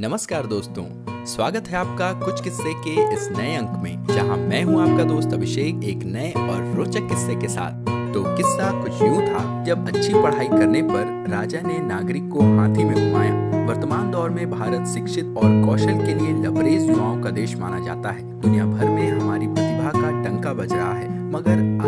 नमस्कार दोस्तों, स्वागत है आपका कुछ किस्से के इस नए अंक में, जहाँ मैं हूँ आपका दोस्त अभिषेक एक नए और रोचक किस्से के साथ। तो किस्सा कुछ यूँ था, जब अच्छी पढ़ाई करने पर राजा ने नागरिक को हाथी में घुमाया। वर्तमान दौर में भारत शिक्षित और कौशल के लिए लबरेज युवाओं का देश माना जाता है। दुनिया भर में हमारी प्रतिभा का टंका बज रहा है, मगर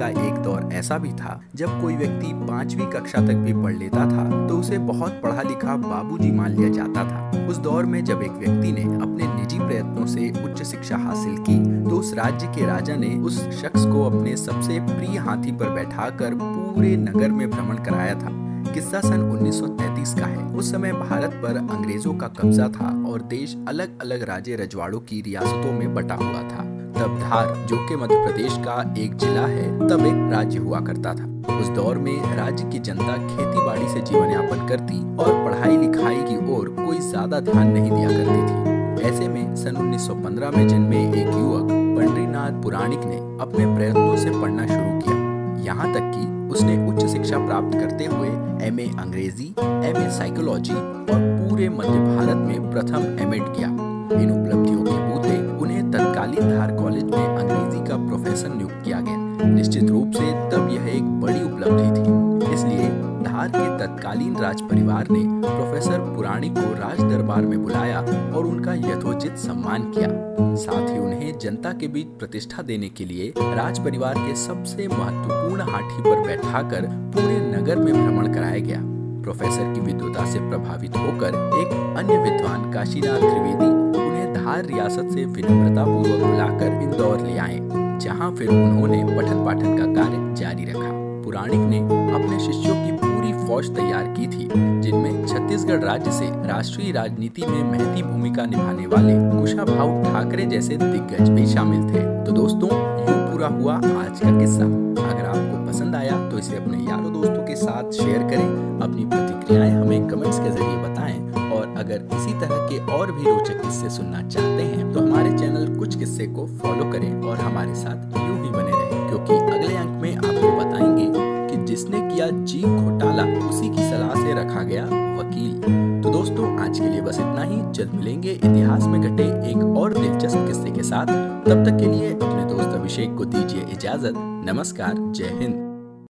के एक दौर ऐसा भी था, जब कोई व्यक्ति पांचवी कक्षा तक भी पढ़ लेता था तो उसे बहुत पढ़ा लिखा बाबूजी मान लिया जाता था। उस दौर में जब एक व्यक्ति ने अपने निजी प्रयत्नों से उच्च शिक्षा हासिल की तो उस राज्य के राजा ने उस शख्स को अपने सबसे प्रिय हाथी पर बैठाकर पूरे नगर में भ्रमण कराया था। किस्सा सन 1933 का है। उस समय भारत पर अंग्रेज़ों का कब्जा था और देश अलग अलग राज्य रजवाड़ों की रियासतों में बटा हुआ था। तब धार जो कि मध्य प्रदेश का एक जिला है, तब एक राज्य हुआ करता था। उस दौर में राज्य की जनता खेती बाड़ी से जीवन यापन करती और पढ़ाई लिखाई की ओर कोई ज़्यादा ध्यान नहीं दिया करती थी। ऐसे में सन 1915 में जन्मे एक युवक पंडरीनाथ पुराणिक ने अपने प्रयत्नों से पढ़ना शुरू किया। यहाँ तक कि उसने उच्च शिक्षा प्राप्त करते हुए एमए अंग्रेज़ी एमए साइकोलॉजी और पूरे मध्य भारत में प्रथम एमएड किया। इन उपलब्धियों के तत्कालीन राज परिवार ने प्रोफेसर पुराणी को राज दरबार में बुलाया और उनका यथोचित सम्मान किया। साथ ही उन्हें जनता के बीच प्रतिष्ठा देने के लिए राज परिवार के सबसे महत्वपूर्ण हाथी पर बैठाकर पूरे नगर में भ्रमण कराया गया। प्रोफेसर की विद्वता से प्रभावित होकर एक अन्य विद्वान काशीनाथ त्रिवेदी उन्हें धार रियासत से विनम्रता पूर्वक बुलाकर इंदौर ले आए, जहाँ फिर उन्होंने पठन पाठन का कार्य जारी रखा। पुराणिक ने अपने शिष्यों फौज तैयार की थी, जिनमें छत्तीसगढ़ राज्य से राष्ट्रीय राजनीति में महती भूमिका निभाने वाले कुशाभाऊ ठाकरे जैसे दिग्गज भी शामिल थे। तो दोस्तों, यूँ पूरा हुआ आज का किस्सा। अगर आपको पसंद आया तो इसे अपने यारों दोस्तों के साथ शेयर करें, अपनी प्रतिक्रियाएँ हमें कमेंट्स के ज़रिए बताएँ। और अगर इसी तरह के और भी रोचक किस्से सुनना चाहते हैं तो हमारे चैनल कुछ किस्से को फॉलो करें और हमारे साथ यूँ ही बने रहें, क्योंकि अगले अंक में आपको बताएँगे कि जिसने किया जी घोटाला, उसी की सलाह से रखा गया वकील। तो दोस्तों, आज के लिए बस इतना ही। जल्द मिलेंगे इतिहास में घटे एक और दिलचस्प किस्से के साथ। तब तक के लिए अपने दोस्त अभिषेक को दीजिए इजाज़त। नमस्कार, जय हिंद।